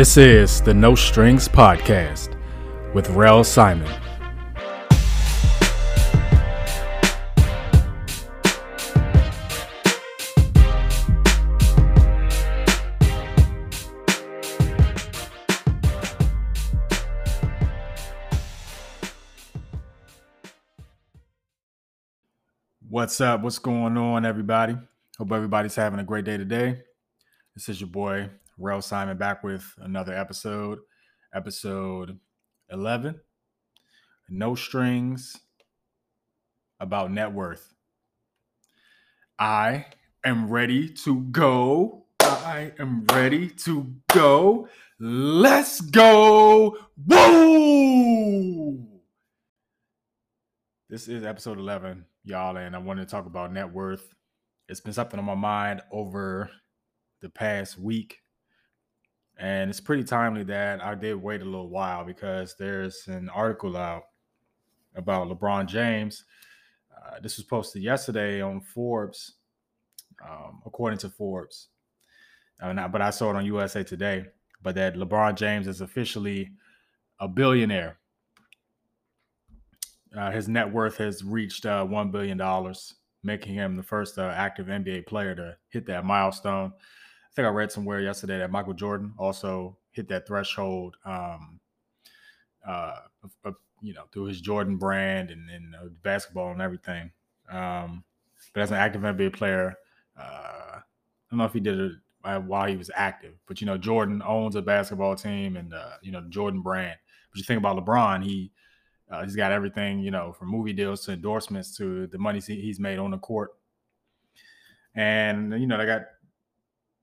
This is the No Strings Podcast with Rell Simon. What's up? What's going on, everybody? Hope everybody's having a great day today. This is your boy, Rell Simon, back with another episode, episode 11 No Strings about net worth. I am ready to go. I am ready to go. Let's go. Woo! This is episode 11, y'all, and I wanted to talk about net worth. It's been something on my mind over the past week. And it's pretty timely that I did wait a little while because there's an article out about LeBron James. Uh, this was posted yesterday on Forbes, um, according to Forbes. Uh, not, but I saw it on USA Today. But that LeBron James is officially a billionaire uh, his net worth has reached uh, $1 billion, making him the first uh, active NBA player to hit that milestone. I think I read somewhere yesterday that Michael Jordan also hit that threshold, um, uh, of, of, you know, through his Jordan brand and, and uh, basketball and everything. Um, but as an active NBA player, uh, I don't know if he did it while he was active, but you know, Jordan owns a basketball team and you know the Jordan brand. But you think about LeBron, he uh, he's got everything, you know, from movie deals to endorsements to the money he's made on the court. And, you know, they got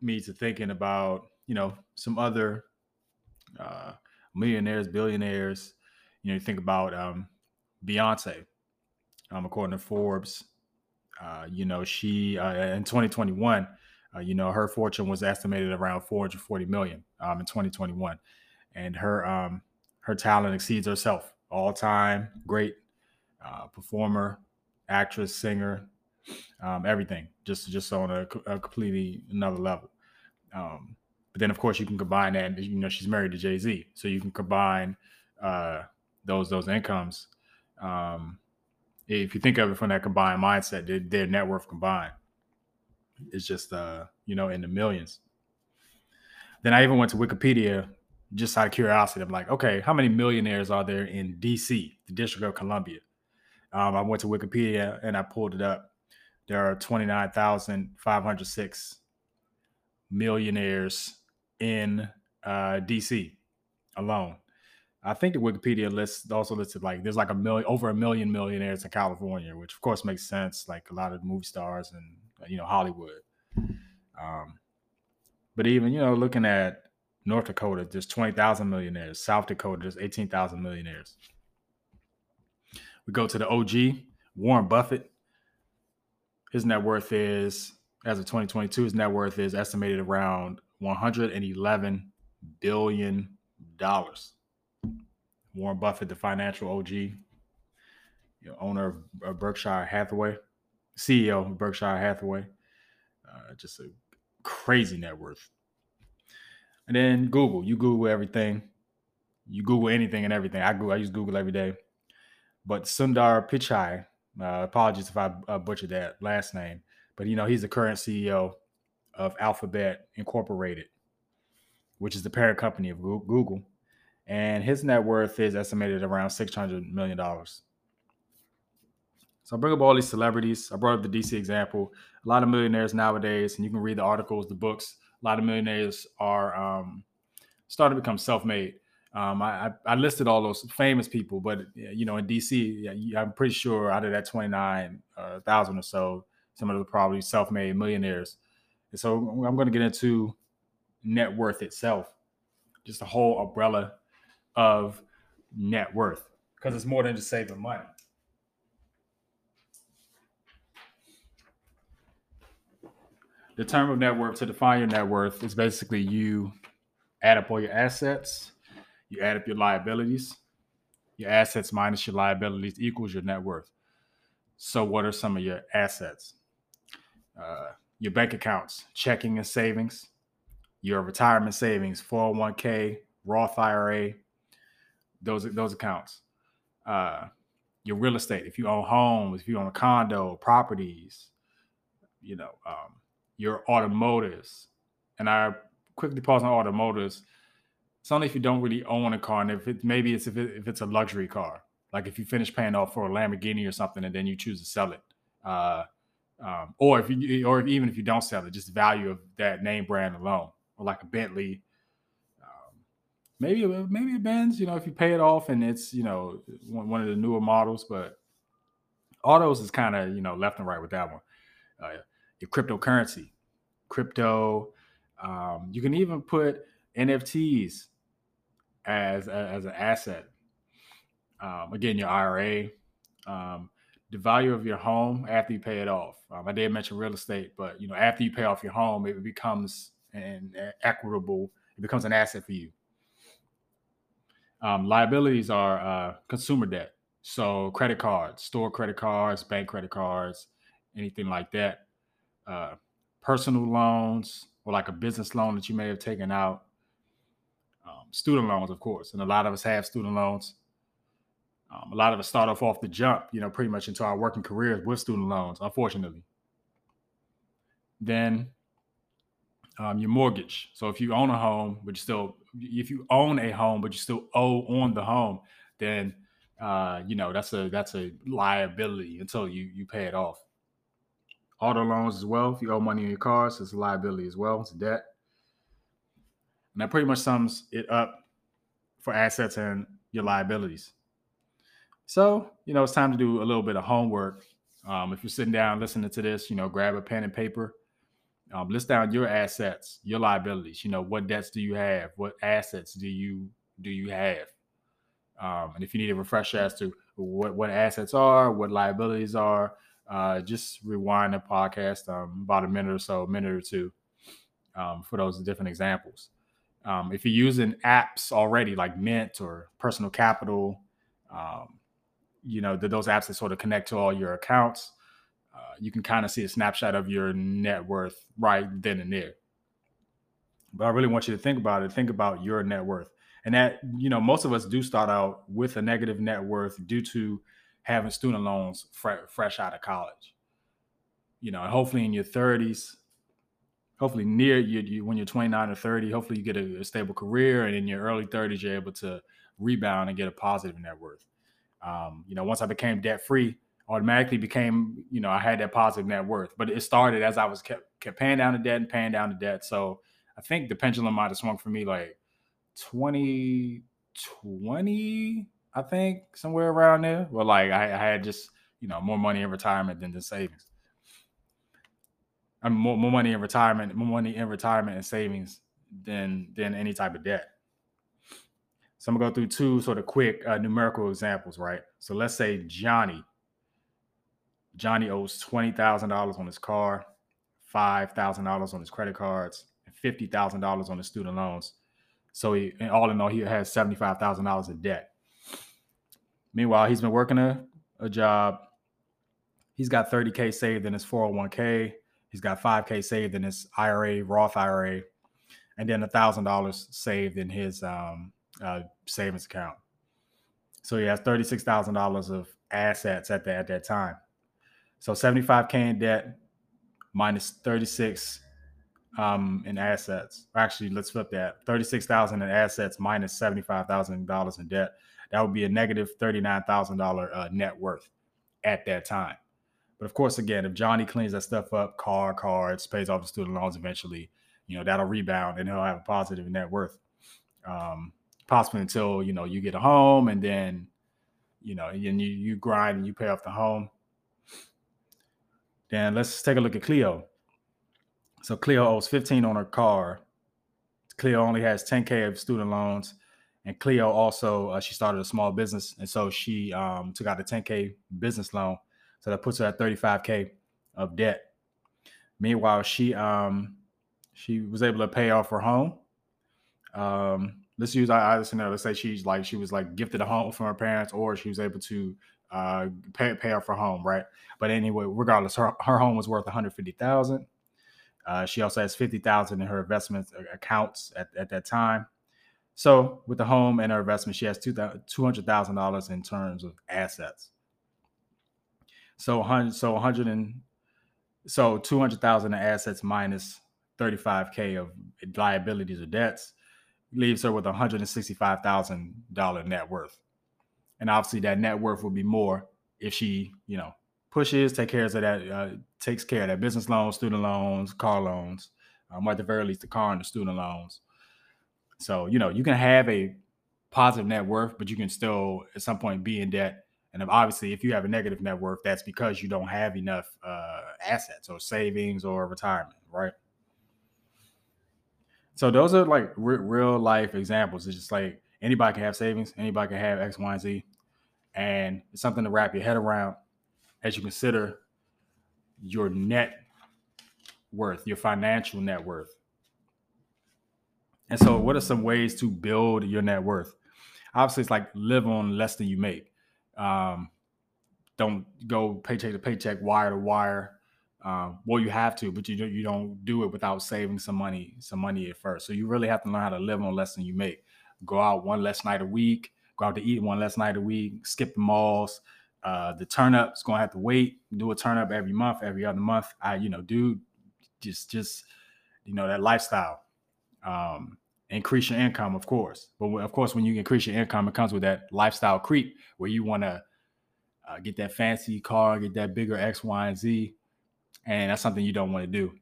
me to thinking about, you know, some other uh, millionaires, billionaires. You know, you think about um, Beyonce, um, according to Forbes. Uh, you know, she uh, in 2021, uh, you know, her fortune was estimated around 440 million um, in 2021, and her um, her talent exceeds herself all time great uh, performer, actress, singer, um, everything. Just just on a, a completely another level. Um, but then of course you can combine that. You know she's married to Jay Z, so you can combine uh, those those incomes. Um, if you think of it from that combined mindset, their, their net worth combined is just uh, you know in the millions. Then I even went to Wikipedia just out of curiosity, I'm like, okay, how many millionaires are there in DC, the District of Columbia? Um, I went to Wikipedia and I pulled it up. There are 29,506 millionaires in uh, DC alone. I think the Wikipedia list also listed like there's like a million, over a million millionaires in California, which of course makes sense. Like a lot of movie stars and you know Hollywood. Um, but even you know looking at North Dakota, there's 20,000 millionaires. South Dakota, there's 18,000 millionaires. We go to the OG, Warren Buffett. His net worth is, as of 2022, his net worth is estimated around 111 billion dollars. Warren Buffett, the financial OG, you know, owner of Berkshire Hathaway, CEO of Berkshire Hathaway, uh, just a crazy net worth. And then Google. You Google everything. You Google anything and everything. I Google. I use Google every day. But Sundar Pichai, uh, apologies if I uh, butchered that last name, but you know he's the current CEO of Alphabet Incorporated, which is the parent company of Google, and his net worth is estimated around six hundred million dollars. So I bring up all these celebrities. I brought up the DC example. A lot of millionaires nowadays, and you can read the articles, the books a lot of millionaires are um, starting to become self-made. Um, I, I, listed all those famous people, but you know, in DC, I'm pretty sure out of that 29,000 uh, or so, some of them are probably self-made millionaires. And so I'm going to get into net worth itself, just a whole umbrella of net worth, because it's more than just saving money. the term of net worth to define your net worth is basically you add up all your assets, you add up your liabilities. Your assets minus your liabilities equals your net worth. So, what are some of your assets? Uh, your bank accounts, checking and savings, your retirement savings, 401k, Roth IRA, those those accounts. Uh, your real estate, if you own homes, if you own a condo, properties, you know, um, your automotives. And I quickly pause on automotives. It's only if you don't really own a car, and if it maybe it's if, it, if it's a luxury car, like if you finish paying off for a Lamborghini or something, and then you choose to sell it. Uh, um, or if you, or if, even if you don't sell it, just value of that name brand alone, or like a Bentley, um, maybe maybe a Benz. You know, if you pay it off and it's you know one, one of the newer models, but autos is kind of you know left and right with that one. Uh, your cryptocurrency, crypto. Um, you can even put NFTs as as an asset. Um, again, your IRA. Um, the value of your home after you pay it off. Um, I did mention real estate, but you know, after you pay off your home, it becomes an equitable. It becomes an asset for you. Um, liabilities are uh, consumer debt, so credit cards, store credit cards, bank credit cards, anything like that. Uh, personal loans or like a business loan that you may have taken out. Um, student loans, of course, and a lot of us have student loans. Um, a lot of us start off off the jump, you know, pretty much into our working careers with student loans, unfortunately. Then um, your mortgage. So if you own a home, but you still, if you own a home, but you still owe on the home, then uh, you know that's a that's a liability until you you pay it off. Auto loans as well. If you owe money on your cars, it's a liability as well. It's debt. And that pretty much sums it up for assets and your liabilities. So, you know, it's time to do a little bit of homework. Um, if you're sitting down listening to this, you know, grab a pen and paper. Um, list down your assets, your liabilities. You know, what debts do you have? What assets do you do you have? Um, and if you need a refresher as to what what assets are, what liabilities are, uh, just rewind the podcast um, about a minute or so, a minute or two, um, for those different examples. Um, if you're using apps already like Mint or Personal Capital, um, you know, those apps that sort of connect to all your accounts, uh, you can kind of see a snapshot of your net worth right then and there. But I really want you to think about it. Think about your net worth. And that, you know, most of us do start out with a negative net worth due to having student loans fre- fresh out of college. You know, hopefully in your 30s, hopefully near you, you when you're 29 or 30, hopefully you get a, a, stable career. And in your early 30s, you're able to rebound and get a positive net worth. Um, you know, once I became debt free, automatically became, you know, I had that positive net worth. But it started as I was kept kept paying down the debt and paying down the debt. So I think the pendulum might have swung for me like 2020, I think, somewhere around there. Well, like I, I had just, you know, more money in retirement than the savings. I more, more money in retirement, more money in retirement and savings than than any type of debt. So I'm gonna go through two sort of quick uh, numerical examples, right? So let's say Johnny. Johnny owes twenty thousand dollars on his car, five thousand dollars on his credit cards, and fifty thousand dollars on his student loans. So he, all in all, he has seventy-five thousand dollars in debt. Meanwhile, he's been working a, a job. He's got 30K saved in his 401k. He's got 5K saved in his IRA, Roth IRA, and then $1,000 saved in his um, uh, savings account. So he has thirty-six thousand dollars of assets at that at that time. So seventy-five k in debt minus thirty-six um, in assets. Actually, let's flip that: thirty-six thousand in assets minus minus seventy-five thousand dollars in debt. That would be a negative negative thirty-nine thousand uh, net worth at that time. But of course, again, if Johnny cleans that stuff up, car, cards, pays off the student loans eventually, you know that'll rebound and he'll have a positive net worth. Um, possibly until you know you get a home and then you know and you you grind and you pay off the home. Then let's take a look at Cleo. So Cleo owes 15 on her car. Cleo only has 10k of student loans, and Cleo also uh, she started a small business, and so she um, took out a 10k business loan. So that puts her at 35k of debt. Meanwhile, she um, she was able to pay off her home. Um, let's use either scenario. Let's say she's like she was like gifted a home from her parents, or she was able to uh, pay pay off her home, right? But anyway, regardless, her, her home was worth one hundred fifty thousand. Uh, she also has fifty thousand in her investment accounts at, at that time. So with the home and her investment, she has two hundred thousand dollars in terms of assets. So hundred so one hundred and so two hundred thousand in assets minus thirty five k of liabilities or debts leaves her with hundred and sixty five thousand dollar net worth. And obviously, that net worth will be more if she, you know, pushes, take care of that, uh, takes care of that business loans, student loans, car loans, um, at the very least, the car and the student loans. So, you know, you can have a positive net worth, but you can still at some point be in debt. And obviously, if you have a negative net worth, that's because you don't have enough uh, assets or savings or retirement, right? So those are like re- real life examples. It's just like anybody can have savings, anybody can have X, Y, and Z, and it's something to wrap your head around as you consider your net worth, your financial net worth. And so, what are some ways to build your net worth? Obviously, it's like live on less than you make. Um, don't go paycheck to paycheck, wire to wire. Um, well, you have to, but you don't, you don't do it without saving some money, some money at first. So you really have to learn how to live on less than you make. Go out one less night a week. Go out to eat one less night a week. Skip the malls. Uh, the turn up is gonna have to wait. Do a turn up every month, every other month. I, you know, do just just you know that lifestyle. Um, increase your income, of course. But of course, when you increase your income, it comes with that lifestyle creep where you want to uh, get that fancy car, get that bigger X, Y, and Z, and that's something you don't want to do.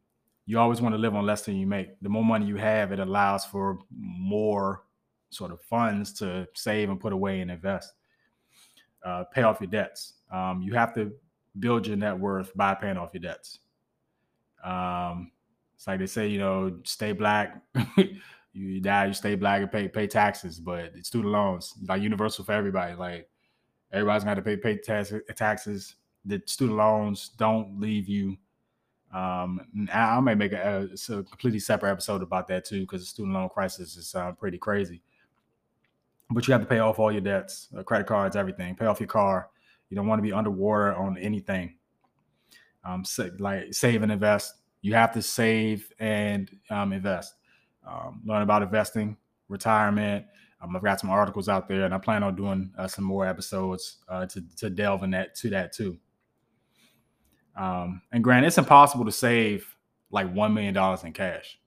You always want to live on less than you make. The more money you have, it allows for more sort of funds to save and put away and invest. Uh, pay off your debts. Um, you have to build your net worth by paying off your debts. Um, it's like they say, you know, stay black. you die, you stay black and pay pay taxes, but it's student loans like universal for everybody. Like everybody's got to pay pay tax, taxes. The student loans don't leave you. Um, I, I may make a, a, completely separate episode about that too, because the student loan crisis is uh, pretty crazy but you have to pay off all your debts, uh, credit cards, everything. Pay off your car. You don't want to be underwater on anything. Um, so, like save and invest. You have to save and um, invest. Um, learn about investing, retirement. Um, I've got some articles out there, and I plan on doing uh, some more episodes uh, to to delve in that to that too. Um, and granted, it's impossible to save like one million dollars in cash.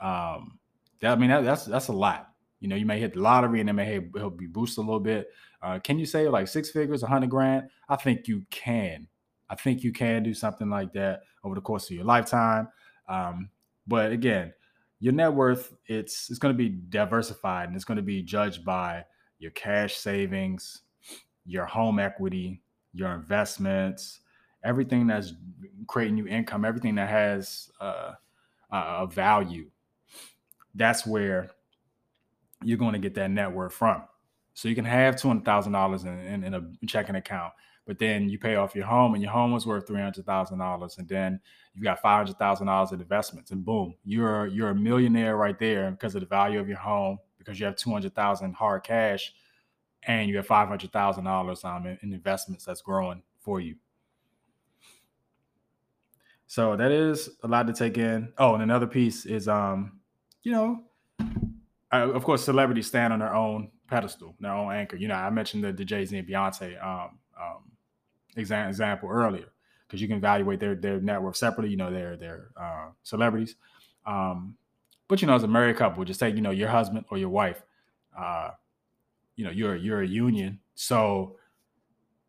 Um, that, I mean, that, that's that's a lot. You know, you may hit the lottery and it may help be boosted a little bit. Uh, can you save like six figures, a hundred grand? I think you can. I think you can do something like that over the course of your lifetime. Um, but again, your net worth it's it's going to be diversified and it's going to be judged by your cash savings, your home equity, your investments, everything that's creating you income, everything that has uh, a value. That's where you're going to get that net worth from. So you can have two hundred thousand dollars in, in a checking account, but then you pay off your home, and your home was worth three hundred thousand dollars, and then you got five hundred thousand dollars in investments, and boom, you're you're a millionaire right there because of the value of your home, because you have two hundred thousand hard cash, and you have five hundred thousand dollars um in, in investments that's growing for you. So that is a lot to take in. Oh, and another piece is um, you know, uh, of course, celebrities stand on their own pedestal, their own anchor. You know, I mentioned the, the Jay Z and Beyonce um, um, example, earlier because you can evaluate their their net worth separately. You know, their their uh, celebrities. Um, but you know, as a married couple, just say you know your husband or your wife. Uh, you know, you're you're a union, so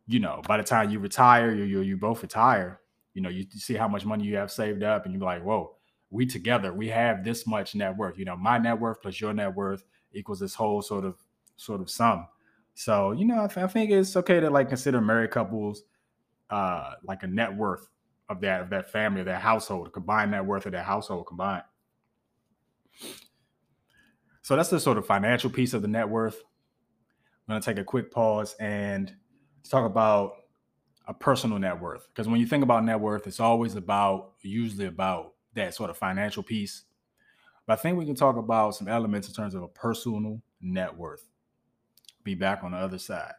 you know by the time you retire, you you you both retire. You know, you, you see how much money you have saved up, and you're like, whoa we together we have this much net worth you know my net worth plus your net worth equals this whole sort of sort of sum so you know I, th- I think it's okay to like consider married couples uh like a net worth of that of that family of that household combined net worth of that household combined so that's the sort of financial piece of the net worth i'm going to take a quick pause and talk about a personal net worth because when you think about net worth it's always about usually about that sort of financial piece. But I think we can talk about some elements in terms of a personal net worth. Be back on the other side.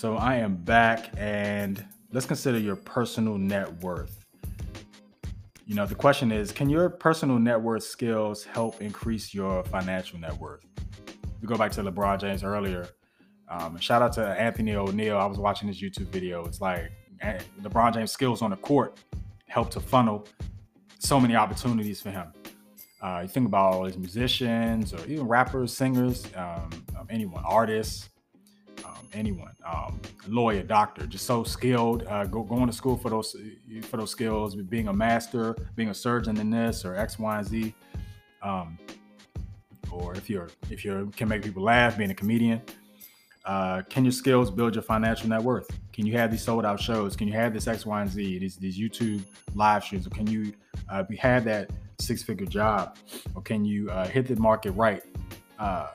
So I am back and let's consider your personal net worth. You know, the question is can your personal net worth skills help increase your financial net worth? We go back to LeBron James earlier. Um, shout out to Anthony ONeal. I was watching his YouTube video. It's like eh, LeBron James' skills on the court help to funnel so many opportunities for him. Uh, you think about all these musicians or even rappers, singers, um, um, anyone, artists, um, anyone, um, lawyer, doctor, just so skilled. Uh, go, going to school for those for those skills, being a master, being a surgeon in this or X, Y, and Z. Um, or if you're if you can make people laugh, being a comedian. Uh, can your skills build your financial net worth? Can you have these sold out shows? Can you have this X, Y, and Z? These these YouTube live streams? Or can you uh, have that six figure job? Or can you uh, hit the market right uh,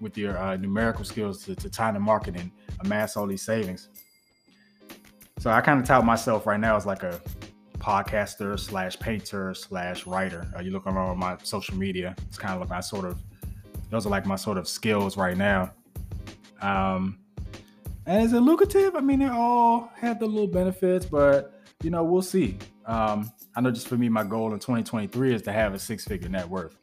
with your uh, numerical skills to, to time the market and amass all these savings? So I kind of tout myself right now as like a podcaster slash painter slash writer. Uh, you look around my social media, it's kind of like my sort of those are like my sort of skills right now. Um, and is it lucrative? I mean, they all have the little benefits, but you know, we'll see. Um, I know just for me, my goal in 2023 is to have a six figure net worth.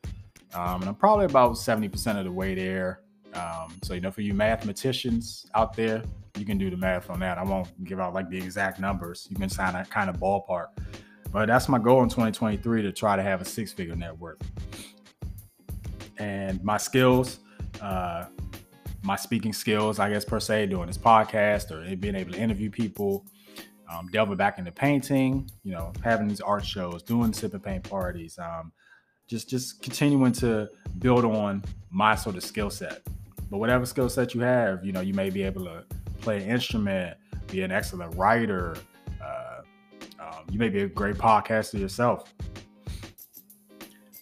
Um, and I'm probably about 70% of the way there. Um, so, you know, for you mathematicians out there, you can do the math on that. I won't give out like the exact numbers. You can sign a kind of ballpark. But that's my goal in 2023 to try to have a six figure net worth. And my skills, uh, my speaking skills, I guess, per se, doing this podcast or being able to interview people, um, delving back into painting, you know, having these art shows, doing sip and paint parties, um, just just continuing to build on my sort of skill set. But whatever skill set you have, you know, you may be able to play an instrument, be an excellent writer. Uh, um, you may be a great podcaster yourself.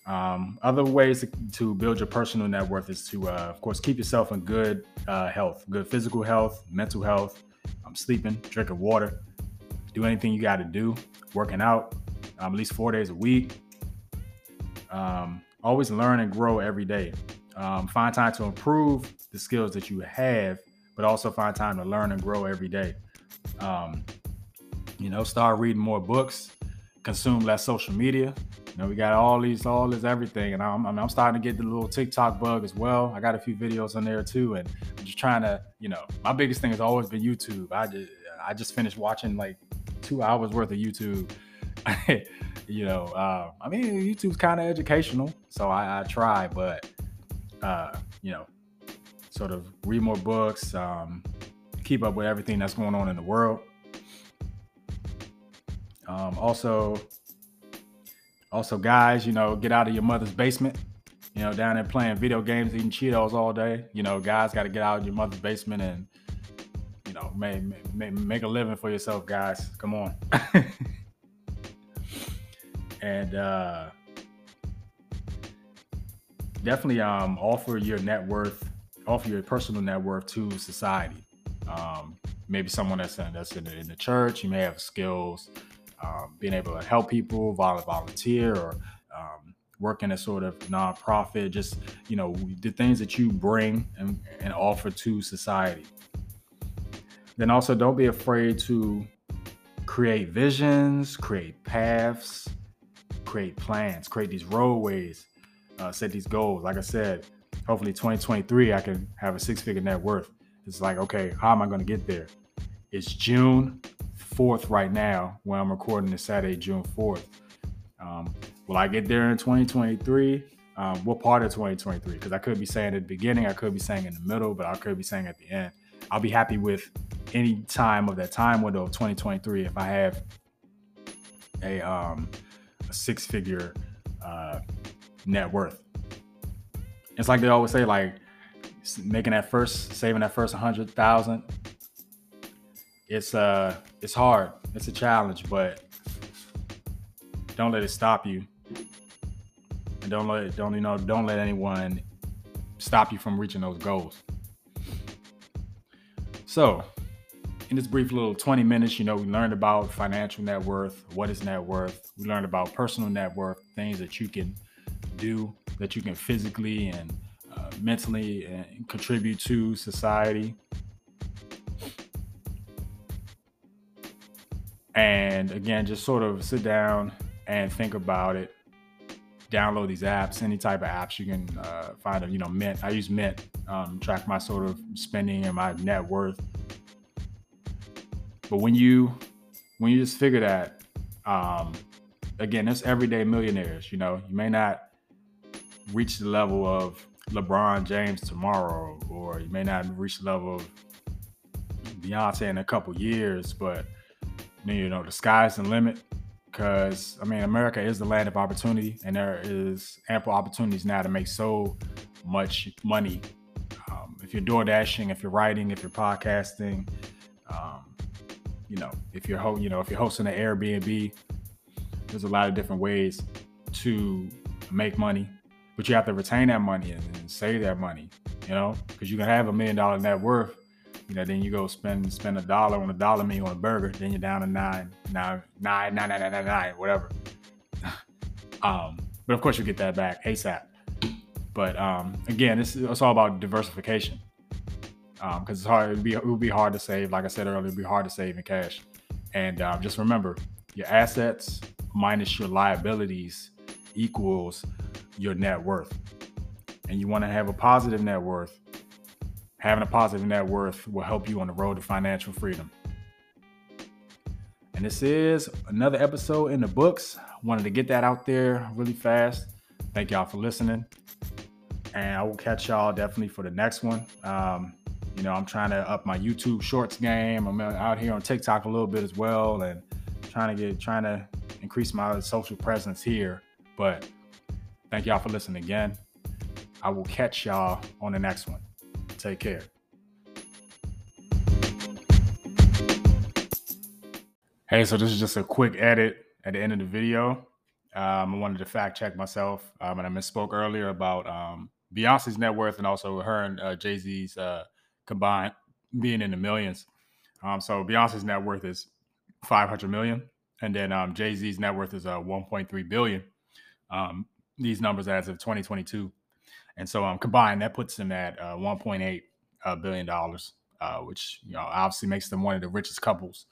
Um, other ways to, build your personal net worth is to, uh, of course, keep yourself in good uh, health, good physical health, mental health, um, sleeping, drinking water, do anything you got to do, working out um, at least four days a week. Um, always learn and grow every day. Um, find time to improve the skills that you have, but also find time to learn and grow every day. Um, you know, start reading more books, consume less social media, you know, we got all these, all this, everything, and I'm, I'm starting to get the little TikTok bug as well. I got a few videos on there too, and I'm just trying to, you know, my biggest thing has always been YouTube. I just, I just finished watching like two hours worth of YouTube. you know, uh, I mean, YouTube's kind of educational, so I, I try, but uh, you know, sort of read more books, um, keep up with everything that's going on in the world. Um, also, also, guys, you know, get out of your mother's basement. You know, down there playing video games, eating Cheetos all day. You know, guys got to get out of your mother's basement and, you know, make, make, make a living for yourself, guys. Come on. and uh, definitely um, offer your net worth, offer your personal net worth to society. Um, maybe someone that's in, that's in the, in the church. You may have skills um, being able to help people, volunteer, or um, work in a sort of nonprofit. Just you know the things that you bring and, and offer to society. Then also don't be afraid to create visions, create paths, create plans, create these roadways, uh, set these goals. Like I said, hopefully 2023 I can have a six-figure net worth. It's like, okay, how am I going to get there? It's June. 4th right now when I'm recording this Saturday, June 4th. Um, will I get there in 2023? Um, what part of 2023? Because I could be saying at the beginning, I could be saying in the middle, but I could be saying at the end. I'll be happy with any time of that time window of 2023 if I have a, um, a six figure uh, net worth. It's like they always say, like making that first, saving that first 100,000 it's uh it's hard. It's a challenge, but don't let it stop you. And don't let don't you know don't let anyone stop you from reaching those goals. So, in this brief little 20 minutes, you know, we learned about financial net worth, what is net worth. We learned about personal net worth, things that you can do, that you can physically and uh, mentally uh, contribute to society. And again, just sort of sit down and think about it. Download these apps, any type of apps you can uh, find. You know, Mint. I use Mint, um, track my sort of spending and my net worth. But when you when you just figure that, um, again, it's everyday millionaires. You know, you may not reach the level of LeBron James tomorrow, or you may not reach the level of Beyonce in a couple years, but you know the sky's the limit. Because I mean, America is the land of opportunity, and there is ample opportunities now to make so much money. Um, if you're door dashing, if you're writing, if you're podcasting, um, you know, if you're ho- you know if you're hosting an Airbnb, there's a lot of different ways to make money, but you have to retain that money and, and save that money. You know, because you can have a million dollar net worth, you know, then you go spend spend a dollar on a dollar meal on a burger, then you're down to nine, nine, nine, nine, nine, nine, nine, whatever. um, but of course you get that back ASAP. But um, again, it's, it's all about diversification because um, it's hard. It would, be, it would be hard to save. Like I said earlier, it'd be hard to save in cash. And um, just remember, your assets minus your liabilities equals your net worth. And you want to have a positive net worth having a positive net worth will help you on the road to financial freedom. And this is another episode in the books. Wanted to get that out there really fast. Thank y'all for listening. And I will catch y'all definitely for the next one. Um, you know, I'm trying to up my YouTube shorts game. I'm out here on TikTok a little bit as well and trying to get trying to increase my social presence here. But thank y'all for listening again. I will catch y'all on the next one. Take care. Hey, so this is just a quick edit at the end of the video. Um, I wanted to fact check myself, um, and I misspoke earlier about um, Beyonce's net worth and also her and uh, Jay Z's uh, combined being in the millions. Um, so Beyonce's net worth is 500 million, and then um, Jay Z's net worth is uh, 1.3 billion. Um, these numbers as of 2022. And so um, combined, that puts them at uh, 1.8 uh, billion dollars, uh, which you know obviously makes them one of the richest couples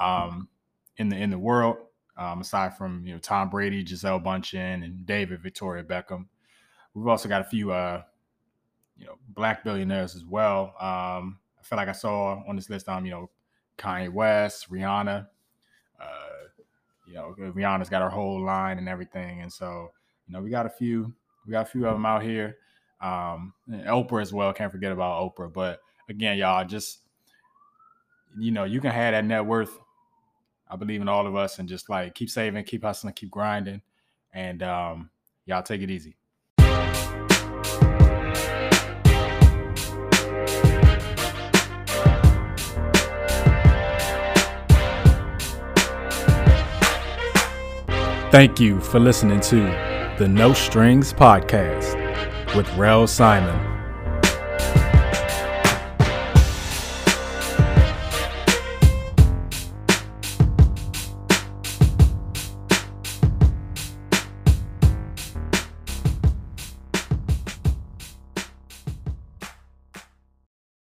um, in the in the world. Um, aside from you know Tom Brady, Gisele Bundchen, and David Victoria Beckham, we've also got a few uh, you know black billionaires as well. Um, I feel like I saw on this list, um, you know, Kanye West, Rihanna. Uh, you know, Rihanna's got her whole line and everything, and so you know we got a few we got a few of them out here. Um, Oprah as well. Can't forget about Oprah. But again, y'all, just you know, you can have that net worth. I believe in all of us, and just like keep saving, keep hustling, keep grinding, and um, y'all take it easy. Thank you for listening to the No Strings Podcast with Rell Simon.